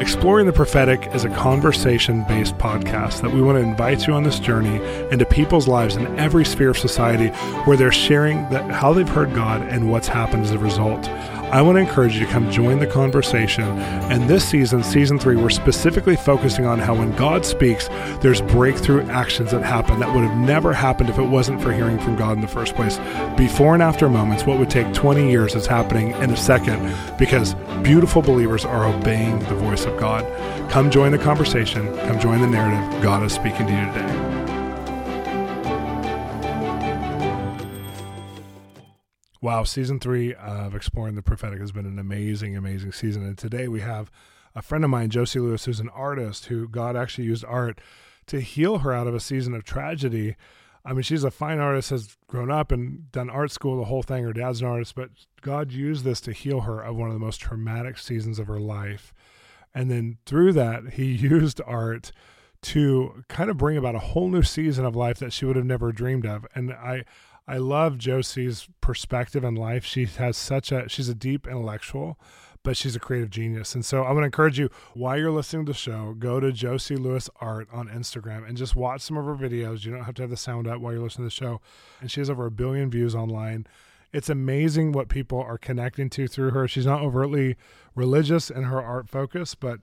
Exploring the Prophetic is a conversation based podcast that we want to invite you on this journey into people's lives in every sphere of society where they're sharing that, how they've heard God and what's happened as a result. I want to encourage you to come join the conversation. And this season, season three, we're specifically focusing on how when God speaks, there's breakthrough actions that happen that would have never happened if it wasn't for hearing from God in the first place. Before and after moments, what would take 20 years is happening in a second because beautiful believers are obeying the voice of God. Come join the conversation. Come join the narrative. God is speaking to you today. Wow, season three of Exploring the Prophetic has been an amazing, amazing season. And today we have a friend of mine, Josie Lewis, who's an artist who God actually used art to heal her out of a season of tragedy. I mean, she's a fine artist, has grown up and done art school, the whole thing. Her dad's an artist, but God used this to heal her of one of the most traumatic seasons of her life. And then through that, He used art to kind of bring about a whole new season of life that she would have never dreamed of. And I, I love Josie's perspective in life. She has such a she's a deep intellectual, but she's a creative genius. And so I'm going to encourage you while you're listening to the show, go to Josie Lewis Art on Instagram and just watch some of her videos. You don't have to have the sound up while you're listening to the show. And she has over a billion views online. It's amazing what people are connecting to through her. She's not overtly religious in her art focus, but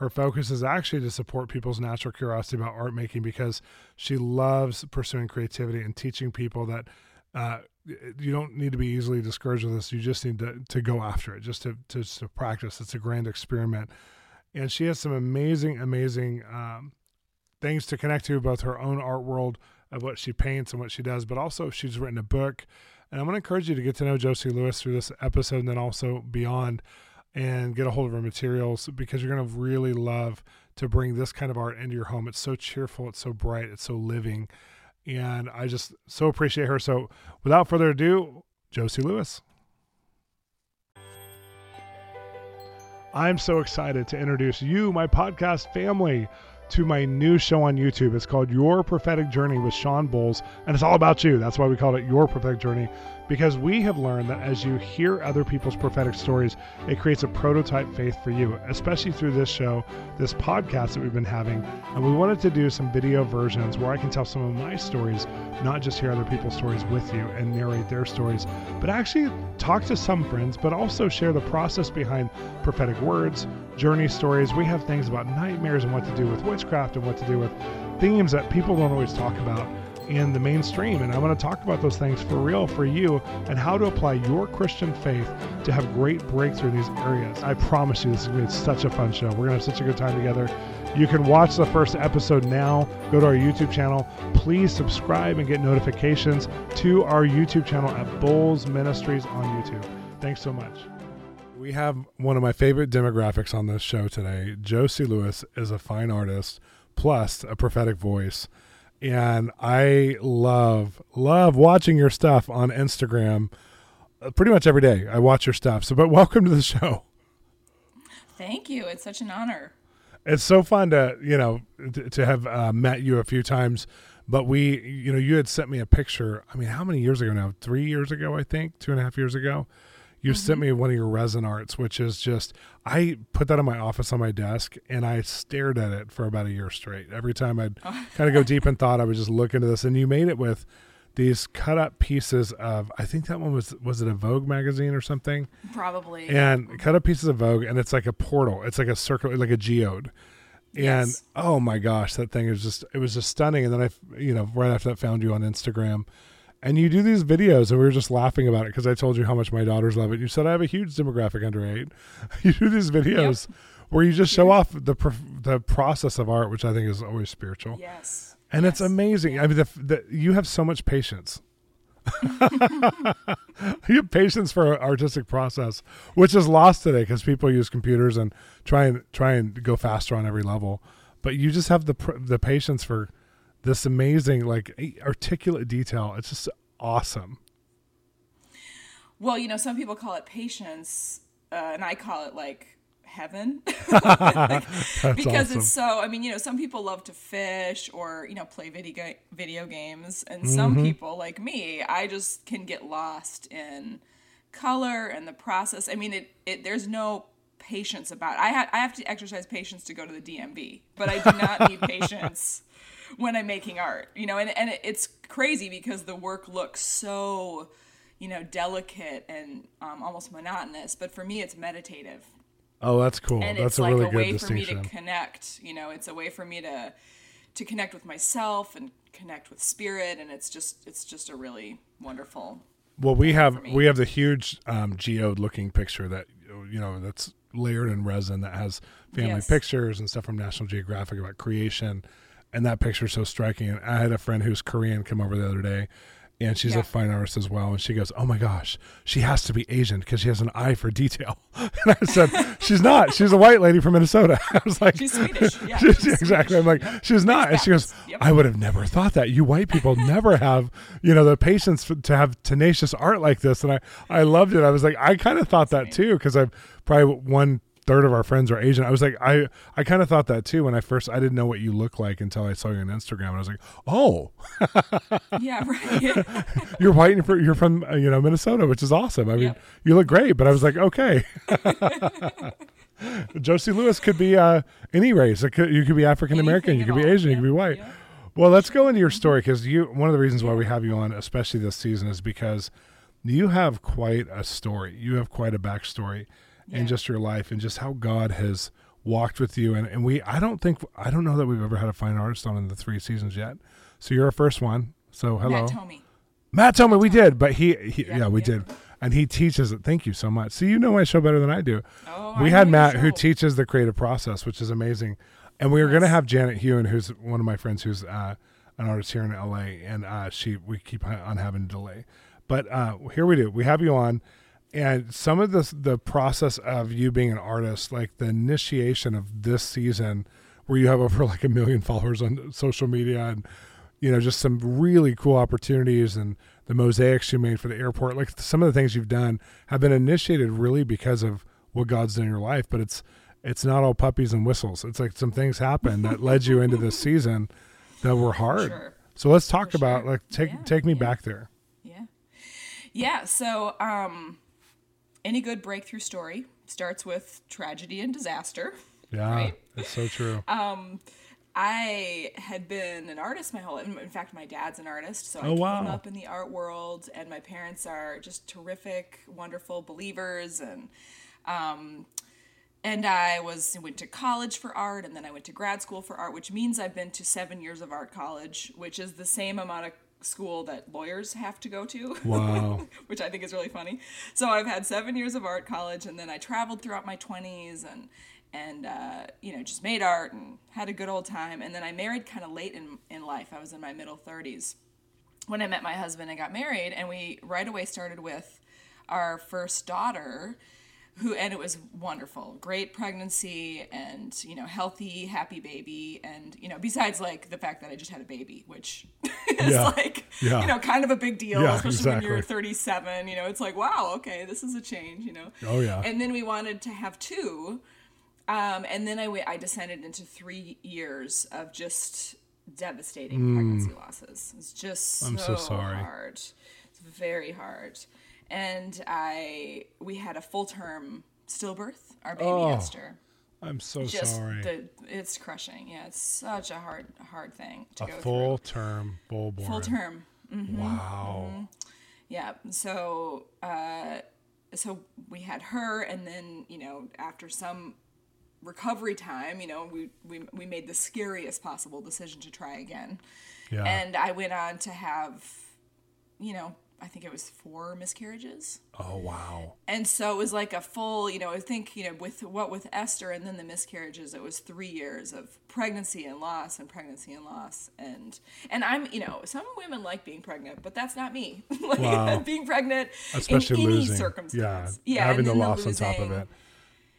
her focus is actually to support people's natural curiosity about art making because she loves pursuing creativity and teaching people that uh, you don't need to be easily discouraged with this. You just need to, to go after it, just to, to, to practice. It's a grand experiment. And she has some amazing, amazing um, things to connect to, both her own art world of what she paints and what she does, but also she's written a book. And I'm going to encourage you to get to know Josie Lewis through this episode and then also beyond and get a hold of her materials because you're going to really love to bring this kind of art into your home. It's so cheerful, it's so bright, it's so living. And I just so appreciate her. So without further ado, Josie Lewis. I'm so excited to introduce you, my podcast family, to my new show on YouTube. It's called Your Prophetic Journey with Shawn Bolz, and it's all about you. That's why we called it Your Prophetic Journey because we have learned that as you hear other people's prophetic stories, it creates a prototype faith for you, especially through this show, this podcast that we've been having. And we wanted to do some video versions where I can tell some of my stories, not just hear other people's stories with you and narrate their stories, but actually talk to some friends, but also share the process behind prophetic words, journey stories. We have things about nightmares and what to do with witchcraft and what to do with themes that people don't always talk about in the mainstream. And I want to talk about those things for real for you and how to apply your Christian faith to have great breakthrough in these areas. I promise you, this is going to be such a fun show. We're going to have such a good time together. You can watch the first episode now. Go to our YouTube channel. Please subscribe and get notifications to our YouTube channel at Bolz Ministries on YouTube. Thanks so much. We have one of my favorite demographics on this show today. Josie Lewis is a fine artist plus a prophetic voice and I love love watching your stuff on Instagram. Uh, pretty much every day, I watch your stuff. So, but welcome to the show. Thank you. It's such an honor. It's so fun to you know to, to have uh, met you a few times. But we, you know, you had sent me a picture. I mean, how many years ago now? Three years ago, I think. Two and a half years ago you mm-hmm. sent me one of your resin arts, which is just I put that in my office on my desk and I stared at it for about a year straight. Every time I'd oh. kind of go deep in thought, I would just look into this. And you made it with these cut up pieces of I think that one was was it a Vogue magazine or something? Probably. And cut up pieces of Vogue and it's like a portal. It's like a circle like a geode. And yes. oh my gosh, that thing is just it was just stunning. And then I you know, right after that found you on Instagram and you do these videos and we were just laughing about it because i told you how much my daughters love it. You said i have a huge demographic under eight. You do these videos yep. where you just show off the the process of art which i think is always spiritual. Yes. And yes. it's amazing i mean the, the, you have so much patience. You have patience for artistic process which is lost today because people use computers and try and try and go faster on every level. But you just have the the patience for this amazing like articulate detail. It's just awesome. Well, you know, some people call it patience, uh, and I call it like heaven like, because awesome. it's so i mean you know some people love to fish or you know play video video games and some mm-hmm. people like me i just can get lost in color and the process i mean it, it there's no patience about. I have I have to exercise patience to go to the DMV, but I do not need patience when I'm making art. You know, and and it's crazy because the work looks so, you know, delicate and um, almost monotonous. But for me, it's meditative. Oh, that's cool. And that's it's a like really a good way distinction. for me to connect. You know, it's a way for me to to connect with myself and connect with spirit, and it's just it's just a really wonderful. Well, we have we have the huge um, geode looking picture that you know that's layered in resin that has family Yes. pictures and stuff from National Geographic about creation, and that picture is so striking. And I had a friend who's Korean come over the other day, and she's Yeah. a fine artist as well. And she goes, "Oh my gosh, she has to be Asian because she has an eye for detail." And I said, "She's not. She's a white lady from Minnesota." I was like, She's Swedish. Yeah, She's- she's exactly. I'm like, she's not. And she goes. Yep. I would have never thought that. You white people never have, you know, the patience to have tenacious art like this. And I, I loved it. I was like, I kind of thought that too, because I've probably one third of our friends are Asian. I was like, I, I kind of thought that too when I first, I didn't know what you look like until I saw you on Instagram. And I was like, oh, Yeah, right. you're white and you're from, uh, you know, Minnesota, which is awesome. I mean, Yep. you look great. But I was like, okay. Josie Lewis could be uh, any race. It could, you could be African American. You could be. Asian. You could be white. Well, let's go into your story because you. One of the reasons why we have you on, especially this season, is because you have quite a story. You have quite a backstory in Yeah. just your life and just how God has walked with you. And, and we, I don't think, I don't know that we've ever had a fine artist on in the three seasons yet. So you're our first one. So hello, Matt Tomey. Matt told me we did, but he, he yeah, Yeah, we yeah. did. And he teaches it. Thank you so much. See, you know my show better than I do. Oh, we I had Matt who teaches the creative process, which is amazing. And we were going to have Janet Hewen, who's one of my friends, who's uh, an artist here in LA, and uh, she we keep on having a delay. But uh, here we do. We have you on, and some of the the process of you being an artist, like the initiation of this season, where you have over like a million followers on social media, and you know just some really cool opportunities and the mosaics you made for the airport like some of the things you've done have been initiated really because of what god's done in your life but it's it's not all puppies and whistles it's like some things happened that led you into this season that were hard Sure. so let's talk For about sure. like take Yeah, take me yeah. back there Yeah. Yeah. So, um, any good breakthrough story starts with tragedy and disaster. yeah Right. it's so true I had been an artist my whole in in fact my dad's an artist so I Oh, came wow. up in the art world and my parents are just terrific wonderful believers and um and I was went to college for art and then I went to grad school for art which means I've been to 7 years of art college which is the same amount of school that lawyers have to go to wow which I think is really funny. So I've had seven years of art college, and then I traveled throughout my twenties, and and uh, you know just made art and had a good old time. And then I married kind of late in in life. I was in my middle thirties when I met my husband and got married, and we right away started with our first daughter. Who and it was wonderful, great pregnancy, and you know, healthy, happy baby, and you know, besides like the fact that I just had a baby, which is Yeah. like Yeah. you know, kind of a big deal, Yeah, especially when you're 37. You know, it's like, wow, okay, this is a change. You know. Oh, yeah. And then we wanted to have two, um, and then I I descended into three years of just devastating pregnancy losses. It's just Mm. I'm so sorry. hard. It's very hard. And I we had a full term stillbirth. Our baby Oh, Esther. i'm so Just sorry the it's crushing. Yeah, it's such a hard hard thing to a go full term full through. born Full term. wow Yeah. So uh, so we had her, and then you know after some recovery time, you know we we we made the scariest possible decision to try again, yeah and I went on to have, you know. I think it was four miscarriages. oh wow And so it was like a full, you know, I think, you know, with what with Esther and then the miscarriages, it was three years of pregnancy and loss and pregnancy and loss. And and I'm, you know, some women like being pregnant, but that's not me. like Wow. being pregnant especially in any losing circumstance. yeah, having and the loss on top of it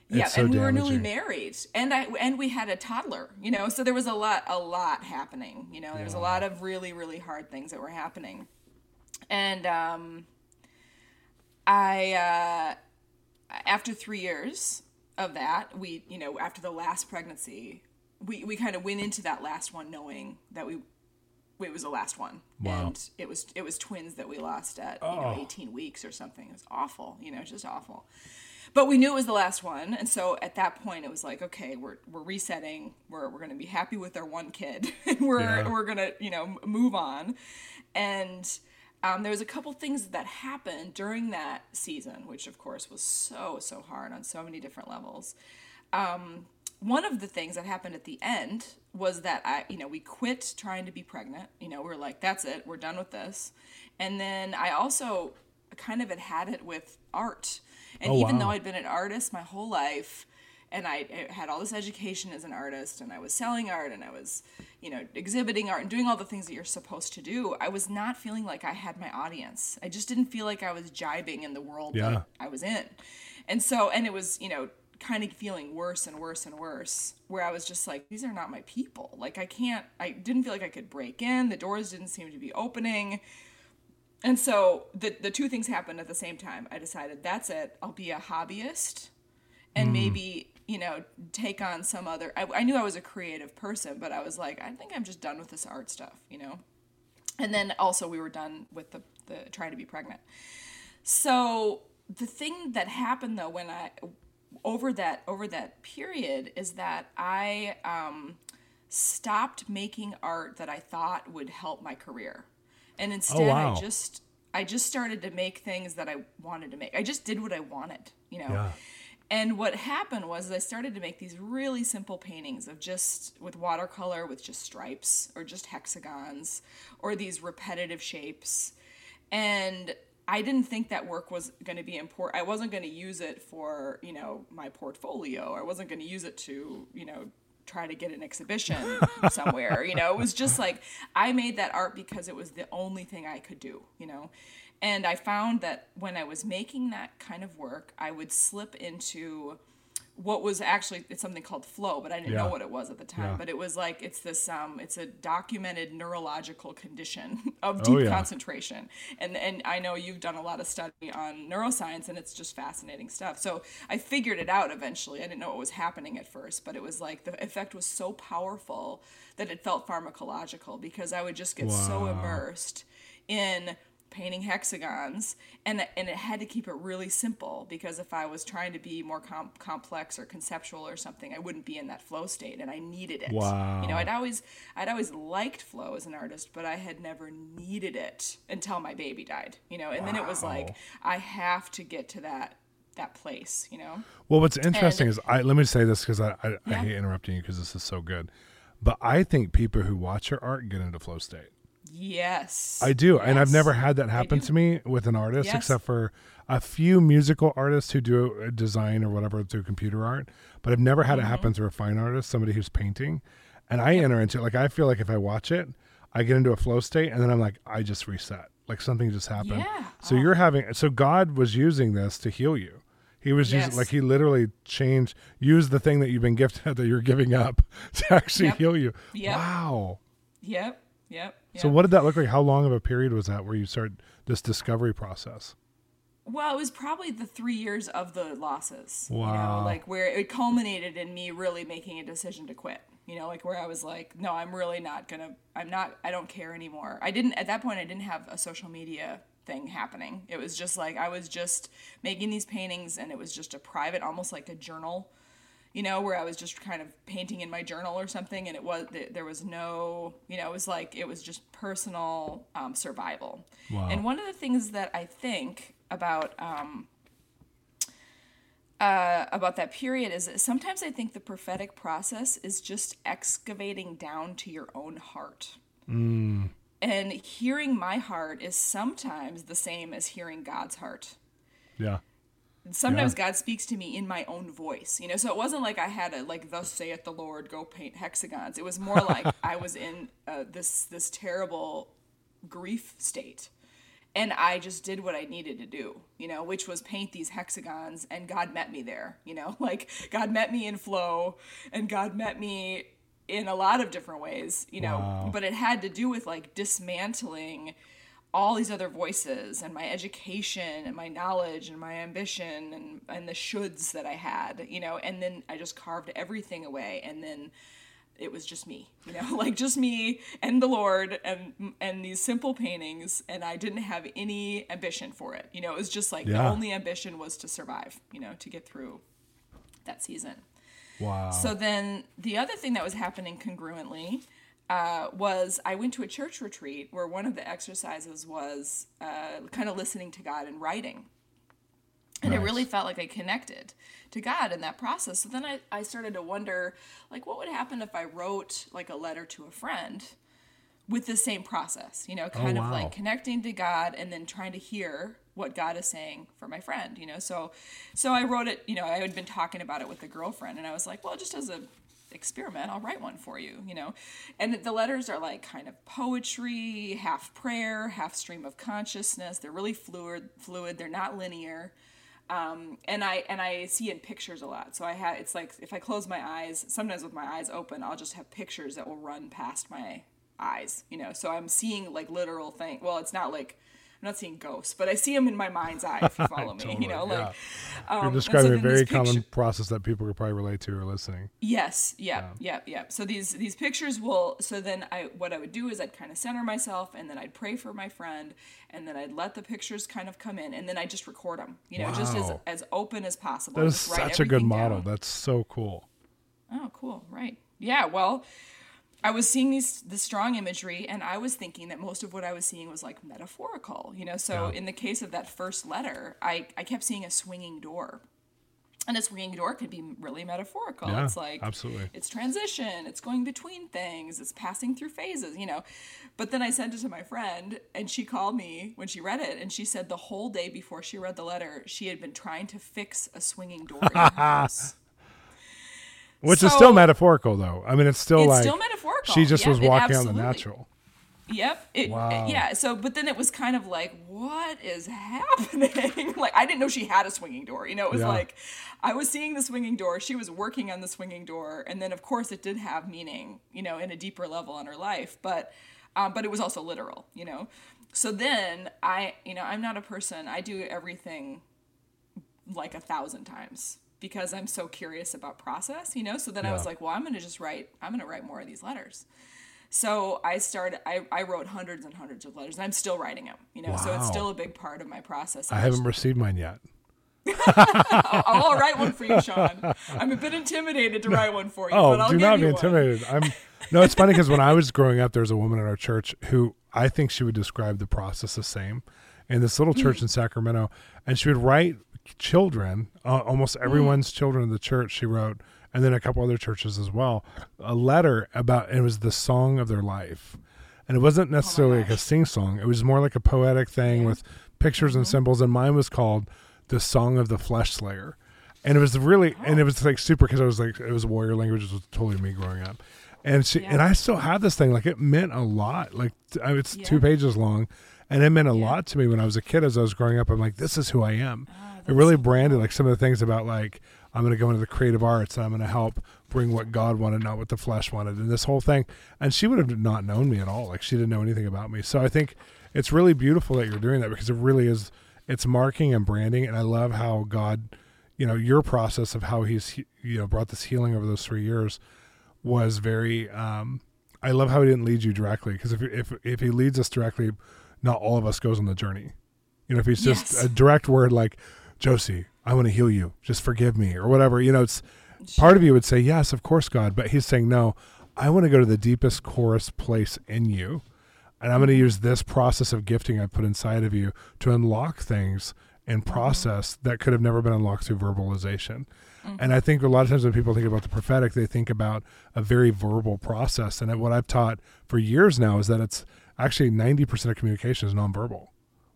Yeah, so and we were newly married, and I and we had a toddler, you know, so there was a lot, a lot happening. You know, there was a lot of really, really hard things that were happening, and um, I uh, after three years of that, we, you know, after the last pregnancy, we we kind of went into that last one knowing that we. It was the last one, Wow. and it was it was twins that we lost at you know Oh. 18 weeks or something. It was awful, you know, just awful. but we knew it was the last one and so at that point it was like okay we're, we're resetting we're, we're going to be happy with our one kid and we're, yeah. we're going to you know move on and um, there was a couple things that happened during that season which of course was so so hard on so many different levels um, one of the things that happened at the end was that I, you know, we quit trying to be pregnant. You know, we are like, that's it, we're done with this. And then I also kind of had had it with art. And oh, even wow. though I'd been an artist my whole life, and I had all this education as an artist, and I was selling art, and I was, you know, exhibiting art and doing all the things that you're supposed to do, I was not feeling like I had my audience. I just didn't feel like I was jibing in the world yeah. that I was in. And so, and it was, you know, kind of feeling worse and worse and worse where i was just like these are not my people like i can't i didn't feel like i could break in the doors didn't seem to be opening and so the the two things happened at the same time. I decided that's it. I'll be a hobbyist, and mm. maybe you know take on some other. I, I knew I was a creative person, but I was like, I think I'm just done with this art stuff, you know. And then also we were done with the the trying to be pregnant. So the thing that happened though when I over that over that period is that I um, stopped making art that I thought would help my career and oh, instead oh, wow. I just I just started to make things that I wanted to make. I just did what I wanted, you know. Yeah. And what happened was I started to make these really simple paintings of just with watercolor with just stripes or just hexagons or these repetitive shapes. And I didn't think that work was going to be important. I wasn't going to use it for, you know, my portfolio. I wasn't going to use it to, you know, try to get an exhibition somewhere. You know, it was just like I made that art because it was the only thing I could do, you know. And I found that when I was making that kind of work, I would slip into what was actually it's something called flow but i didn't yeah. know what it was at the time yeah. but it was like it's this um it's a documented neurological condition of oh, deep oh, yeah. concentration and and i know you've done a lot of study on neuroscience and it's just fascinating stuff so i figured it out eventually i didn't know what was happening at first but it was like the effect was so powerful that it felt pharmacological because i would just get wow. so immersed in painting hexagons and and it had to keep it really simple because if I was trying to be more com- complex or conceptual or something I wouldn't be in that flow state and I needed it. Wow. You know, I'd always I'd always liked flow as an artist, but I had never needed it until my baby died, you know. And wow. then it was like I have to get to that that place, you know. Well, what's interesting and, is I let me say this because I I, yeah. I hate interrupting you because this is so good. But I think people who watch your art get into flow state. Yes. I do. Yes. And I've never had that happen to me with an artist yes. except for a few musical artists who do design or whatever through computer art, but I've never had mm-hmm. it happen through a fine artist, somebody who's painting. And I yep. enter into it like I feel like if I watch it, I get into a flow state and then I'm like I just reset. Like something just happened. Yeah. So oh. you're having so God was using this to heal you. He was yes. using like he literally changed used the thing that you've been gifted that you're giving up to actually yep. heal you. Yep. Wow. Yep. Yep. So what did that look like? How long of a period was that where you started this discovery process? Well, it was probably the three years of the losses. Wow. You know, like where it culminated in me really making a decision to quit. You know, like where I was like, no, I'm really not gonna. I'm not. I don't care anymore. I didn't at that point. I didn't have a social media thing happening. It was just like I was just making these paintings, and it was just a private, almost like a journal you know, where I was just kind of painting in my journal or something, and it was there was no, you know, it was like it was just personal um, survival. Wow. And one of the things that I think about um, uh, about that period is that sometimes I think the prophetic process is just excavating down to your own heart. Mm. And hearing my heart is sometimes the same as hearing God's heart. Yeah sometimes yeah. God speaks to me in my own voice, you know. So it wasn't like I had a like "Thus saith the Lord," go paint hexagons. It was more like I was in uh, this this terrible grief state, and I just did what I needed to do, you know, which was paint these hexagons, and God met me there, you know, like God met me in flow, and God met me in a lot of different ways, you know. Wow. But it had to do with like dismantling all these other voices and my education and my knowledge and my ambition and, and the shoulds that I had, you know, and then I just carved everything away. And then it was just me, you know, like just me and the Lord and and these simple paintings, and I didn't have any ambition for it. You know, it was just like yeah. the only ambition was to survive, you know, to get through that season. Wow. So then the other thing that was happening congruently uh, was I went to a church retreat where one of the exercises was uh, kind of listening to God and writing. And nice. it really felt like I connected to God in that process. So then I, I started to wonder, like, what would happen if I wrote like a letter to a friend with the same process, you know, kind oh, wow. of like connecting to God and then trying to hear what God is saying for my friend, you know. So so I wrote it, you know, I had been talking about it with a girlfriend and I was like, well, just as a experiment, I'll write one for you, you know. And the letters are like kind of poetry, half prayer, half stream of consciousness. They're really fluid, fluid. They're not linear. Um, and I and I see in pictures a lot. So I have it's like if I close my eyes, sometimes with my eyes open, I'll just have pictures that will run past my eyes, you know. So I'm seeing like literal thing. Well, it's not like I'm not seeing ghosts, but I see them in my mind's eye. If you follow me, you know, like yeah. um, you're describing so a very common process that people could probably relate to or listening. Yes, yeah, yeah, yeah, So these these pictures will. So then I what I would do is I'd kind of center myself, and then I'd pray for my friend, and then I'd let the pictures kind of come in, and then I just record them. You know, wow. just as as open as possible. That is such a good model. Down. That's so cool. Oh, cool. Right. Yeah. Well, I was seeing these the strong imagery, and I was thinking that most of what I was seeing was like metaphorical, you know. So yeah. in the case of that first letter, I I kept seeing a swinging door, and a swinging door could be really metaphorical. Yeah, it's like absolutely, it's transition, it's going between things, it's passing through phases, you know. But then I sent it to my friend, and she called me when she read it, and she said the whole day before she read the letter, she had been trying to fix a swinging door in her house. Which so, is still metaphorical, though. I mean, it's still it's like still metaphorical. She just yep, was walking on the natural. Yep. It, wow. Yeah. So, but then it was kind of like, what is happening? like, I didn't know she had a swinging door. You know, it was yeah. like, I was seeing the swinging door. She was working on the swinging door, and then of course it did have meaning. You know, in a deeper level in her life, but, um, but it was also literal. You know, so then I, you know, I'm not a person. I do everything like a thousand times because I'm so curious about process, you know? So then yeah. I was like, well, I'm going to just write, I'm going to write more of these letters. So I started, I, I wrote hundreds and hundreds of letters and I'm still writing them, you know? Wow. So it's still a big part of my process. I haven't received mine yet. I'll, I'll, write one for you, Shawn. I'm a bit intimidated to no. write one for you. Oh, do not be intimidated. I'm. No, it's funny because when I was growing up, there was a woman in our church who I think she would describe the process the same. In this little church mm. in Sacramento, and she would write children, uh, almost hmm. everyone's mm. children in the church, she wrote, and then a couple other churches as well, a letter about, it was the song of their life. And it wasn't oh necessarily oh like a sing song, it was more like a poetic thing yeah. with pictures mm-hmm. and symbols. And mine was called The Song of the Flesh Slayer. And it was really, oh. and it was like super because I was like, it was warrior language, it was totally me growing up. And she, yeah. and I still have this thing, like it meant a lot. Like it's yeah. two pages long, and it meant a lot to me when I was a kid. As I was growing up, I'm like, this is who I am. Oh it really branded like some of the things about like I'm going to go into the creative arts and I'm going to help bring what God wanted, not what the flesh wanted, and this whole thing. And she would have not known me at all. Like she didn't know anything about me. So I think it's really beautiful that you're doing that because it really is. It's marking and branding, and I love how God, you know, your process of how He's you know brought this healing over those three years was very. um I love how He didn't lead you directly because if if if He leads us directly, not all of us goes on the journey. You know, if He's just yes. a direct word like Josie, I want to heal you. Just forgive me or whatever. You know, it's sure. part of you would say, yes, of course, God. But he's saying, no, I want to go to the deepest chorus place in you. And I'm going to use this process of gifting I put inside of you to unlock things and mm-hmm. process mm-hmm. that could have never been unlocked through verbalization. Mm-hmm. And I think a lot of times when people think about the prophetic, they think about a very verbal process. And what I've taught for years now is that it's actually 90% of communication is nonverbal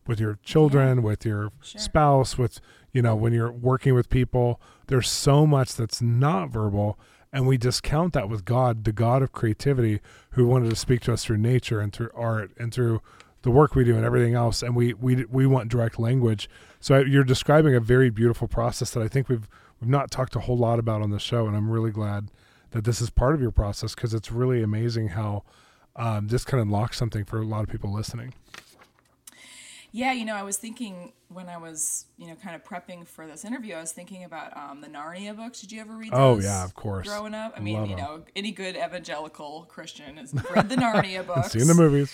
with your children, yeah. with your sure. spouse, with you know when you're working with people. There's so much that's not verbal, and we discount that with God, the God of creativity, who wanted to speak to us through nature and through art and through the work we do and everything else. And we we we want direct language. So you're describing a very beautiful process that I think we've we've not talked a whole lot about on the show, and I'm really glad that this is part of your process because it's really amazing how um, this can unlock something for a lot of people listening. Yeah, you know, I was thinking when I was, you know, kind of prepping for this interview, I was thinking about um, the Narnia books. Did you ever read Oh, yeah, of course. Growing up, I mean, Love you know, any good evangelical Christian has read the Narnia books Seen the movies.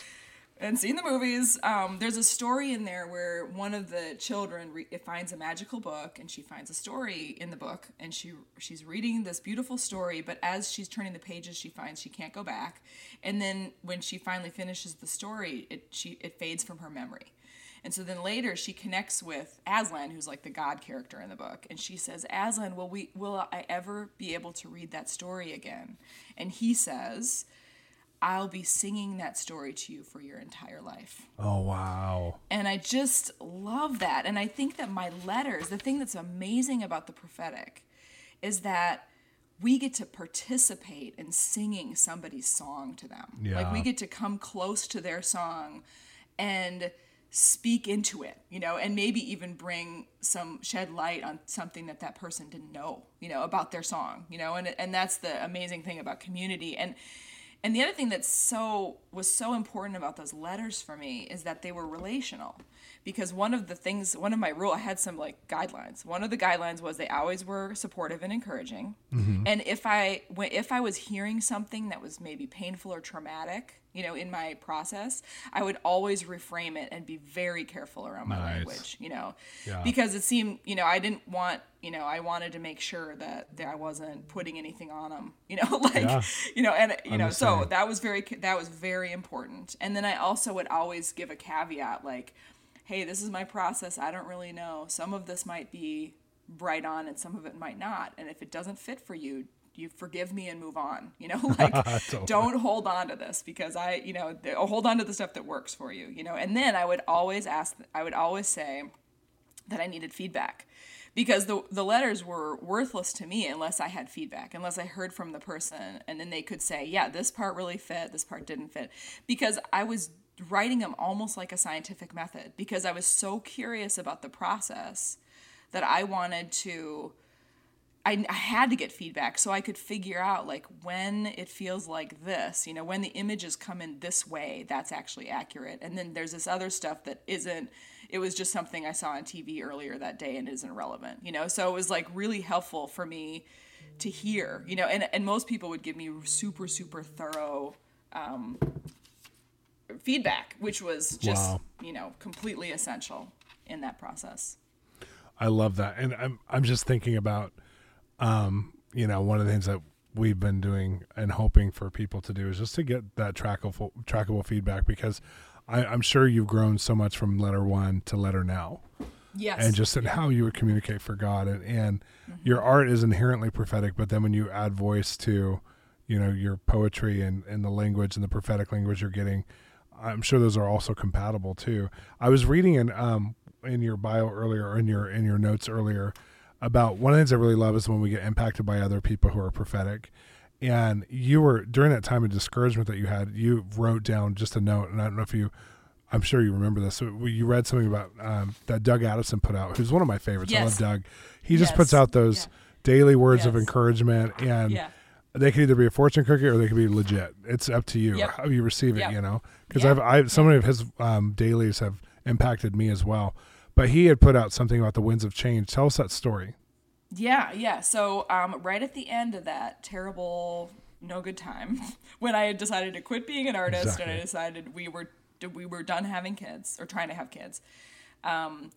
And seen the movies. Um, there's a story in there where one of the children re- finds a magical book, and she finds a story in the book, and she she's reading this beautiful story. But as she's turning the pages, she finds she can't go back, and then when she finally finishes the story, it she it fades from her memory. And so then later she connects with Aslan, who's like the God character in the book, and she says, "Aslan, will we will I ever be able to read that story again?" And he says, I'll be singing that story to you for your entire life. Oh wow. And I just love that. And I think that my letters, the thing that's amazing about the prophetic is that we get to participate in singing somebody's song to them. Yeah. Like we get to come close to their song and speak into it, you know, and maybe even bring some shed light on something that that person didn't know, you know, about their song, you know, and and that's the amazing thing about community and and the other thing that's so was so important about those letters for me is that they were relational. Because one of the things, one of my rule, I had some like guidelines. One of the guidelines was they always were supportive and encouraging. Mm-hmm. And if I if I was hearing something that was maybe painful or traumatic, you know, in my process, I would always reframe it and be very careful around my Nice. language, you know, Yeah. because it seemed, you know, I didn't want, you know, I wanted to make sure that, that I wasn't putting anything on them, you know, like, Yeah. you know, and you I'm know, so that was very that was very important. And then I also would always give a caveat like, hey, this is my process. I don't really know. Some of this might be right on and some of it might not. And if it doesn't fit for you, you forgive me and move on. You know, like Totally. don't hold on to this because I, you know, th- oh, hold on to the stuff that works for you, you know. And then I would always ask I would always say that I needed feedback because the the letters were worthless to me unless I had feedback, unless I heard from the person and then they could say, yeah, this part really fit, this part didn't fit, because I was writing them almost like a scientific method because I was so curious about the process that I wanted to I, I had to get feedback so I could figure out like when it feels like this, you know, when the images come in this way, that's actually accurate. And then there's this other stuff that isn't, it was just something I saw on TV earlier that day and isn't relevant, you know? So it was like really helpful for me to hear, you know, and, and most people would give me super, super thorough um, feedback, which was just, Wow. you know, completely essential in that process. I love that, and I'm I'm just thinking about, um, you know, one of the things that we've been doing and hoping for people to do is just to get that trackable trackable feedback because I, I'm sure you've grown so much from letter one to letter now, Yes. and just in how you would communicate for God, and and your art is inherently prophetic, but then when you add voice to, you know, your poetry and and the language and the prophetic language you're getting. I'm sure those are also compatible too. I was reading in um in your bio earlier, or in your in your notes earlier, about one of the things I really love is when we get impacted by other people who are prophetic. And you were during that time of discouragement that you had, you wrote down just a note, and I don't know if you, I'm sure you remember this. So you read something about um, that Doug Addison put out, who's one of my favorites. Yes. I love Doug. He just Yes. puts out those Yeah. daily words of encouragement, and Yeah. they could either be a fortune cookie or they could be legit. It's up to you Yep. how you receive it, Yep. you know. Because Yeah. I've, I've so many of his um, dailies have impacted me as well. But he had put out something about the winds of change. Tell us that story. Yeah, yeah. So um, right at the end of that terrible, no good time, when I had decided to quit being an artist and I decided we were we were done having kids or trying to have kids, um,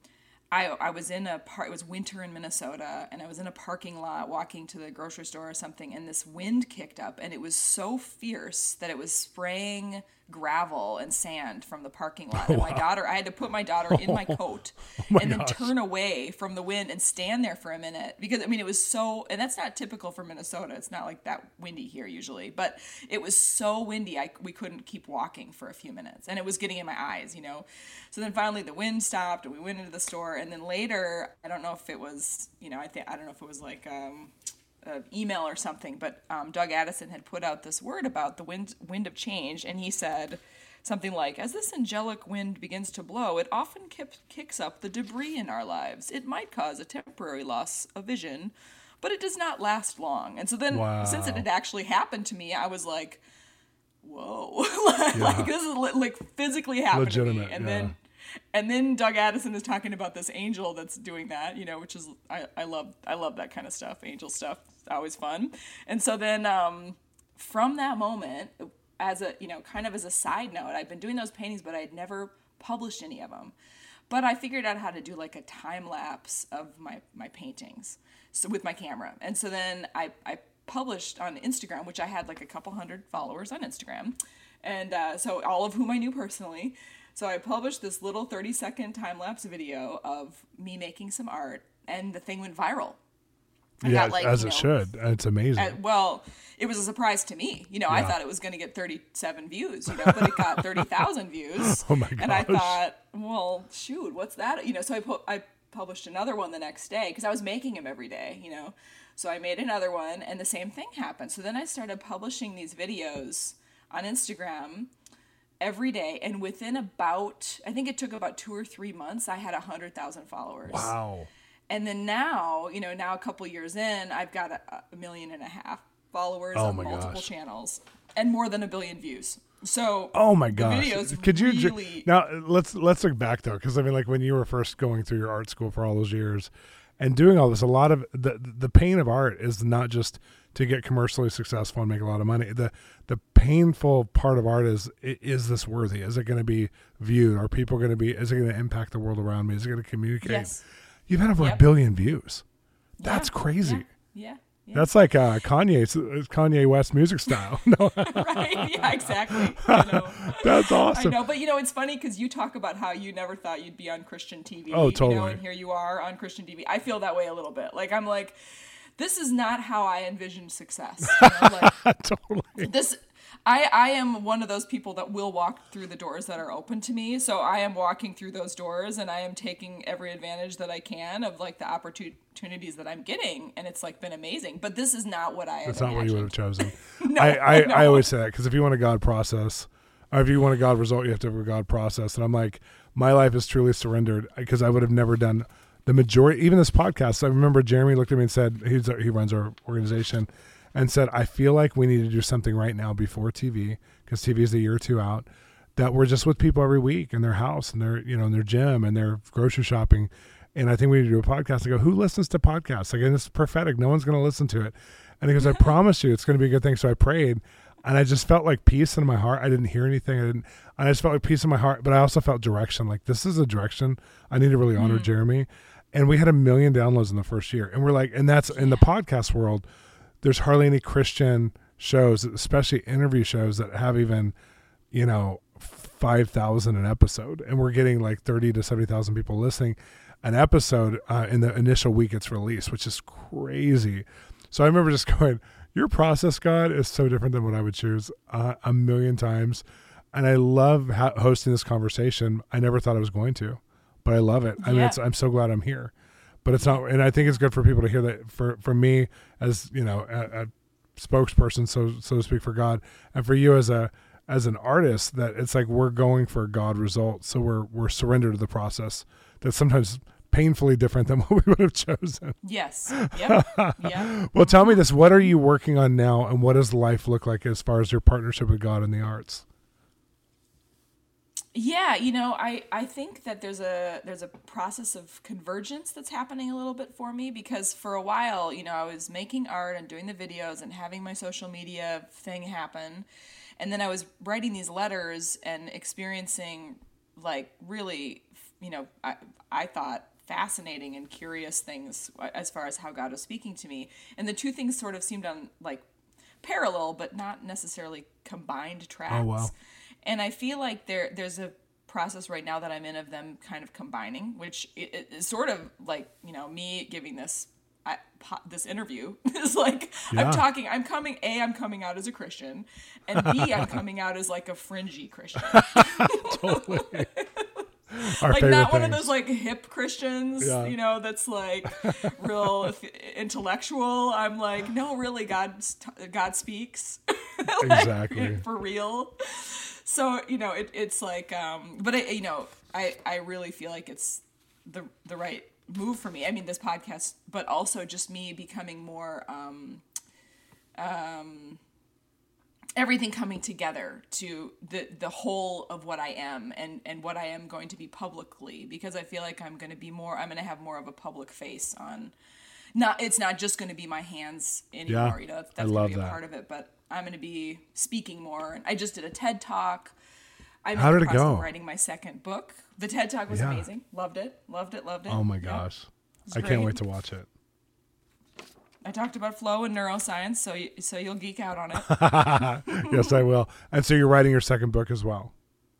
I I was in a part. It was winter in Minnesota, and I was in a parking lot walking to the grocery store or something, and this wind kicked up, and it was so fierce that it was spraying gravel and sand from the parking lot. And my daughter, I had to put my daughter in my coat my and then gosh. turn away from the wind and stand there for a minute because I mean it was so and that's not typical for Minnesota. It's not like that windy here usually, but it was so windy I we couldn't keep walking for a few minutes and it was getting in my eyes, you know. So then finally the wind stopped and we went into the store and then later I don't know if it was, you know, I think I don't know if it was like um uh, email or something, but um, Doug Addison had put out this word about the wind wind of change, and he said something like, "As this angelic wind begins to blow, it often kip- kicks up the debris in our lives. It might cause a temporary loss of vision, but it does not last long." And so then, since it had actually happened to me, I was like, "Whoa!" like, like, this is li- like physically happening." to Legitimate, me, and yeah. then. And then Doug Addison is talking about this angel that's doing that, you know, which is I, I love I love that kind of stuff, angel stuff. Always fun. And so then um, from that moment, as a you know, kind of as a side note, I've been doing those paintings, but I'd never published any of them. But I figured out how to do like a time lapse of my my paintings, so with my camera. And so then I I published on Instagram, which I had like a couple hundred followers on Instagram, and uh, so all of whom I knew personally. So I published this little 30 second time lapse video of me making some art, and the thing went viral. I yeah, like, as it know, should. It's amazing. At, well, it was a surprise to me. You know, yeah. I thought it was going to get 37 views, you know, but it got 30,000 views. Oh my gosh. And I thought, well, shoot, what's that? You know, so I put I published another one the next day because I was making them every day, you know. So I made another one, and the same thing happened. So then I started publishing these videos on Instagram every day and within about i think it took about two or three months i had a hundred thousand followers. Wow. And then now you know now a couple years in i've got a, a million and a half followers oh on multiple gosh. channels and more than a billion views. So oh my gosh. could you really... now let's let's look back though because i mean like when you were first going through your art school for all those years and doing all this a lot of the the pain of art is not just to get commercially successful and make a lot of money. The the painful part of art is is this worthy? Is it going to be viewed? Are people going to be? Is it going to impact the world around me? Is it going to communicate? Yes. You've had over yep. a billion views. That's yeah. crazy. Yeah. yeah. That's like uh, Kanye's Kanye West music style. no. right? Yeah, exactly. That's awesome. I know, but you know, it's funny because you talk about how you never thought you'd be on Christian TV. Oh, totally. You know, and here you are on Christian TV. I feel that way a little bit. Like I'm like, this is not how I envisioned success. You know? like, totally. This I, I am one of those people that will walk through the doors that are open to me. So I am walking through those doors and I am taking every advantage that I can of like the opportunities that I'm getting. And it's like been amazing. But this is not what I That's not imagined. what you would have chosen. no, I, I, no. I always say that because if you want a God process, or if you want a God result, you have to have a God process. And I'm like, my life is truly surrendered because I would have never done the majority, even this podcast. I remember Jeremy looked at me and said, he's, he runs our organization and said, I feel like we need to do something right now before TV because TV is a year or two out. That we're just with people every week in their house and their you know in their gym and their grocery shopping, and I think we need to do a podcast. I go, who listens to podcasts? Like, and it's prophetic. No one's going to listen to it. And he goes, I promise you, it's going to be a good thing. So I prayed, and I just felt like peace in my heart. I didn't hear anything. I didn't. I just felt like peace in my heart, but I also felt direction. Like this is a direction I need to really honor mm. Jeremy. And we had a million downloads in the first year, and we're like, and that's in the podcast world there's hardly any Christian shows, especially interview shows that have even, you know, 5,000 an episode. And we're getting like 30 to 70,000 people listening an episode uh, in the initial week it's released, which is crazy. So I remember just going, your process, God, is so different than what I would choose uh, a million times. And I love ha- hosting this conversation. I never thought I was going to, but I love it. I yeah. mean, I'm so glad I'm here but it's not and i think it's good for people to hear that for for me as you know a, a, spokesperson so so to speak for god and for you as a as an artist that it's like we're going for a god results so we're we're surrendered to the process that's sometimes painfully different than what we would have chosen. Yes. Yep. yeah well tell me this what are you working on now and what does life look like as far as your partnership with god in the arts yeah you know i i think that there's a there's a process of convergence that's happening a little bit for me because for a while you know i was making art and doing the videos and having my social media thing happen. And then i was writing these letters and experiencing like really you know i i thought fascinating and curious things as far as how god was speaking to me. And the two things sort of seemed on like parallel but not necessarily combined tracks oh, wow and I feel like there there's a process right now that I'm in of them kind of combining, which is sort of like you know me giving this I, this interview is like yeah. I'm talking. I'm coming. A, I'm coming out as a Christian, and B, I'm coming out as like a fringy Christian. totally. like not one of those like hip Christians, yeah. you know, that's like real intellectual. I'm like, no, really, God, God speaks, like, exactly for real so you know it, it's like um but i you know i i really feel like it's the the right move for me. I mean this podcast but also just me becoming more um um everything coming together to the the whole of what I am and and what I am going to be publicly because I feel like I'm going to be more I'm going to have more of a public face on not it's not just going to be my hands anymore Yeah, you know that's, I going love to be a that. part of it but I'm going to be speaking more and I just did a TED talk I'm How in the did it go? writing my second book the TED talk was Yeah. amazing loved it loved it loved it Oh my gosh. I can't wait to watch it. I talked about flow and neuroscience so you, so you'll geek out on it yes, I will. And so you're writing your second book as well.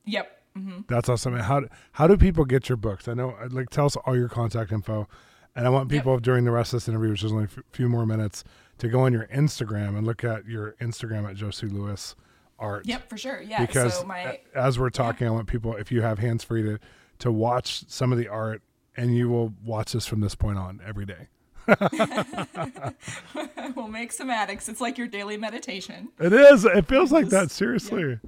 yep mm-hmm. That's awesome. And How how do people get your books? I know, like, tell us all your contact info, and I want Yep. people during the rest of this interview, which is only a f- few more minutes, to go on your Instagram and look at your Instagram at Josie Lewis Art. yep for sure yeah Because so my as we're talking, I want people, if you have hands free, to to watch some of the art, and you will watch this from this point on every day. we'll make some addicts. It's like your daily meditation. It is. It feels like that. Seriously.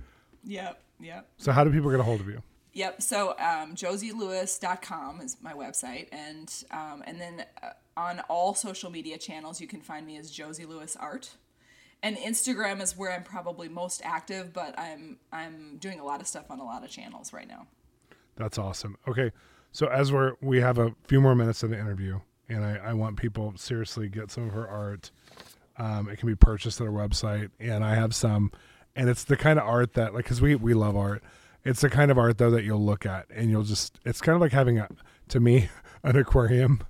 Yep, yep, So how do people get a hold of you? Yep. So um, josielewis.com is my website, and um, and then uh, on all social media channels, you can find me as Josie Lewis Art. And Instagram is where I'm probably most active, but I'm I'm doing a lot of stuff on a lot of channels right now. That's awesome. Okay, so as we're we have a few more minutes of the interview, and I, I want people seriously get some of her art. Um, it can be purchased at our website, and I have some, and it's the kind of art that like because we we love art. It's the kind of art though that you'll look at and you'll just it's kind of like having a to me an aquarium.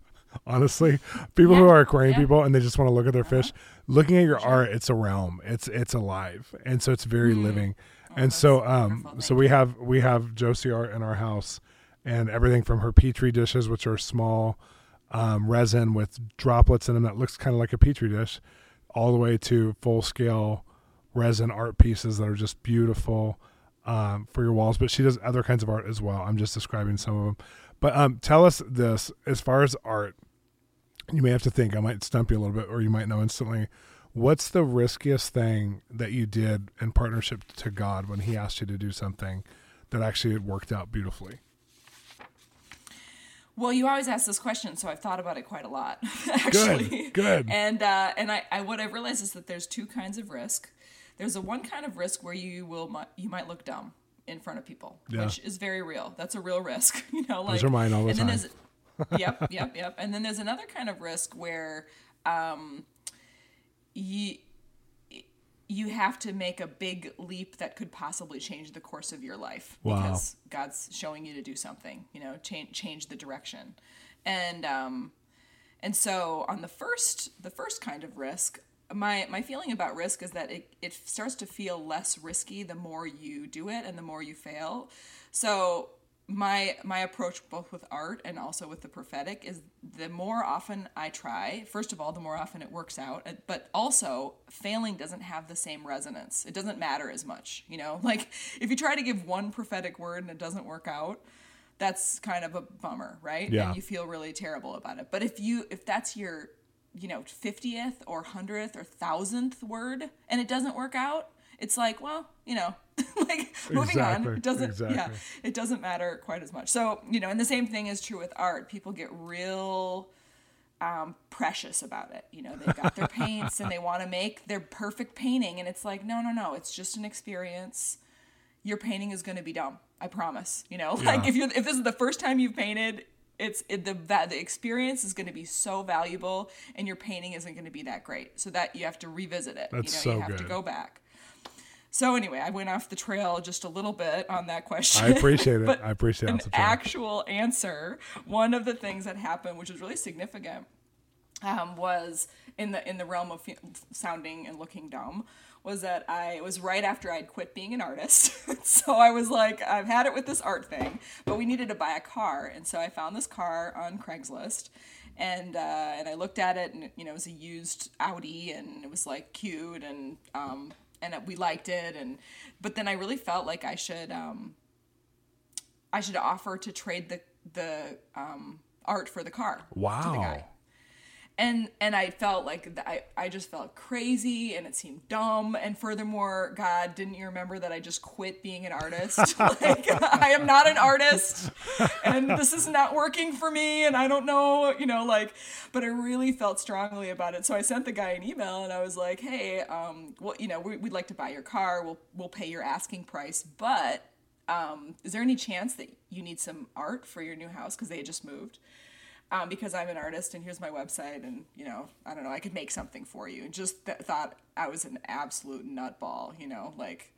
Honestly, people who are aquarium yeah. Uh-huh. people and they just want to look at their fish, looking at your art, it's a realm. It's it's alive, and so it's very living. and so um Mm. so we have we have Josie art in our house, and everything from her petri dishes, which are small um, resin with droplets in them that looks kind of like a petri dish, all the way to full scale resin art pieces that are just beautiful um, for your walls. But she does other kinds of art as well. I'm just describing some of them. But um, tell us this as far as art, you may have to think. I might stump you a little bit, or you might know instantly. What's the riskiest thing that you did in partnership to God when He asked you to do something that actually worked out beautifully? Well, you always ask this question, so I've thought about it quite a lot, actually. Good, good. And uh, and I, I what I've realized is that there's two kinds of risk. There's a one kind of risk where you will you might look dumb in front of people, Yeah. which is very real. That's a real risk, you know. Like Those are mine all the and time. Then there's, yep, yep, yep. And then there's another kind of risk where um, you you have to make a big leap that could possibly change the course of your life Wow. because God's showing you to do something, you know, change change the direction. And um and so on the first the first kind of risk, my my feeling about risk is that it it starts to feel less risky the more you do it and the more you fail. So my my approach both with art and also with the prophetic is the more often I try, first of all, the more often it works out, but also failing doesn't have the same resonance. It doesn't matter as much, you know? Like if you try to give one prophetic word and it doesn't work out, that's kind of a bummer, right? Yeah. And you feel really terrible about it. But if you if that's your you know 50th or 100th or 1000th word and it doesn't work out, it's like, well, you know, like moving Exactly, on. It doesn't yeah, it doesn't matter quite as much. So, you know, and the same thing is true with art. People get real um, precious about it. You know, they've got their paints and they want to make their perfect painting. And it's like, no, no, no, it's just an experience. Your painting is going to be dumb. I promise. You know, like Yeah. if you're, if this is the first time you've painted, it's it, the that the experience is going to be so valuable, and your painting isn't going to be that great. So that you have to revisit it. That's you know, so you have to go back. So anyway, I went off the trail just a little bit on that question. I appreciate it. I appreciate an it. actual answer. One of the things that happened, which was really significant, um, was in the in the realm of sounding and looking dumb, was that I it was right after I'd quit being an artist. so I was like, I've had it with this art thing, but we needed to buy a car, and so I found this car on Craigslist. And uh, and I looked at it, and you know, it was a used Audi, and it was like cute, and um, and we liked it, and but then I really felt like I should um, I should offer to trade the the um, art for the car to the Wow. And and I felt like I I just felt crazy and it seemed dumb. And furthermore God didn't you remember that I just quit being an artist? Like I am not an artist. And this is not working for me and I don't know you know like but I really felt strongly about it. So I sent the guy an email and I was like hey um well you know we, would like to buy your car. We'll we'll pay your asking price but um, is there any chance that you need some art for your new house? Because they had just moved um, because I'm an artist and here's my website and you know I don't know I could make something for you. And just th- thought I was an absolute nutball you know like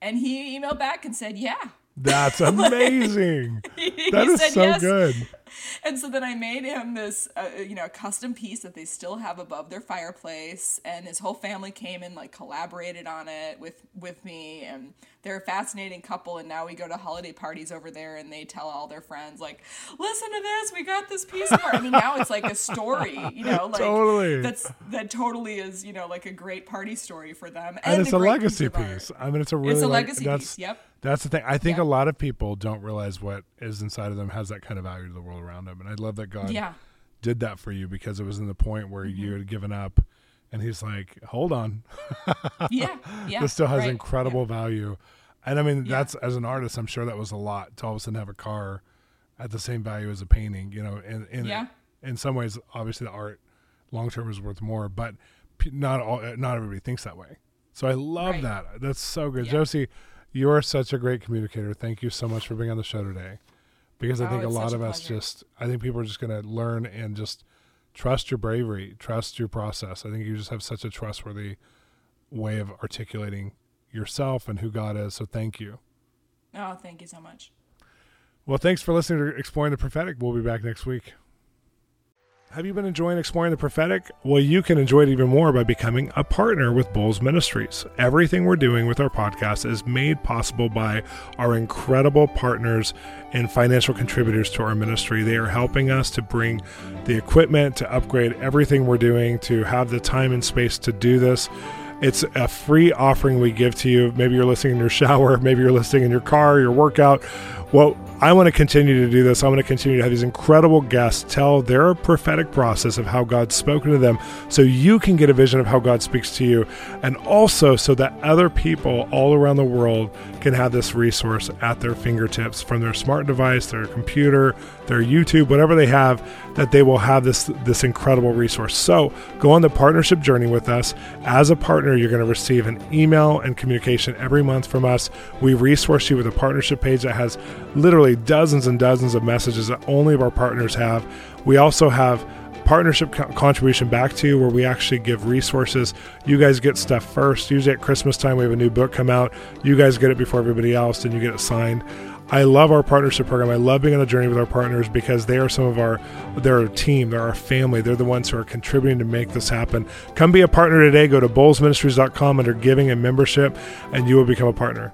and he emailed back and said yeah. That's amazing. he, that is so yes. good and so then I made him this, uh, you know, custom piece that they still have above their fireplace, and his whole family came and like collaborated on it with with me, and they're a fascinating couple. And now we go to holiday parties over there, and they tell all their friends like, "Listen to this, we got this piece of art." I mean, now it's like a story, you know, like totally. that's that totally is, you know, like a great party story for them, and, and it's a, legacy piece. I mean, it's a really it's a like, legacy piece. Yep that's the thing. I think yeah. a lot of people don't realize what is inside of them has that kind of value to the world around him. And I love that God yeah. did that for you because it was in the point where mm-hmm. you had given up and he's like, hold on. yeah. Yeah. This still has right. incredible yeah. value. And I mean, yeah. that's as an artist, I'm sure that was a lot to all of a sudden have a car at the same value as a painting, you know, and, in, yeah. in some ways, obviously the art long term is worth more, but not all, not everybody thinks that way. So I love right. that. That's so good. Josie, you are such a great communicator. Thank you so much for being on the show today. Because I oh, think a lot of us just, I think people are just going to learn and just trust your bravery, trust your process. I think you just have such a trustworthy way of articulating yourself and who God is. So thank you. Oh, thank you so much. Well, thanks for listening to Exploring the Prophetic. We'll be back next week. Have you been enjoying exploring the prophetic? Well, you can enjoy it even more by becoming a partner with Bolz Ministries. Everything we're doing with our podcast is made possible by our incredible partners and financial contributors to our ministry. They are helping us to bring the equipment, to upgrade everything we're doing, to have the time and space to do this. It's a free offering we give to you. Maybe you're listening in your shower, maybe you're listening in your car, your workout. Well, I want to continue to do this. I want to continue to have these incredible guests tell their prophetic process of how God's spoken to them so you can get a vision of how God speaks to you, and also so that other people all around the world can have this resource at their fingertips from their smart device, their computer, their YouTube, whatever they have, that they will have this, this incredible resource. So go on the partnership journey with us. As a partner, you're going to receive an email and communication every month from us. We resource you with a partnership page that has literally dozens and dozens of messages that only of our partners have. We also have partnership co- contribution back to where we actually give resources. You guys get stuff first. Usually at Christmas time, we have a new book come out. You guys get it before everybody else, and you get it signed. I love our partnership program. I love being on a journey with our partners because they are some of our, they're a team, they're our family. They're the ones who are contributing to make this happen. Come be a partner today. Go to bolzministries.com under giving and membership, and you will become a partner.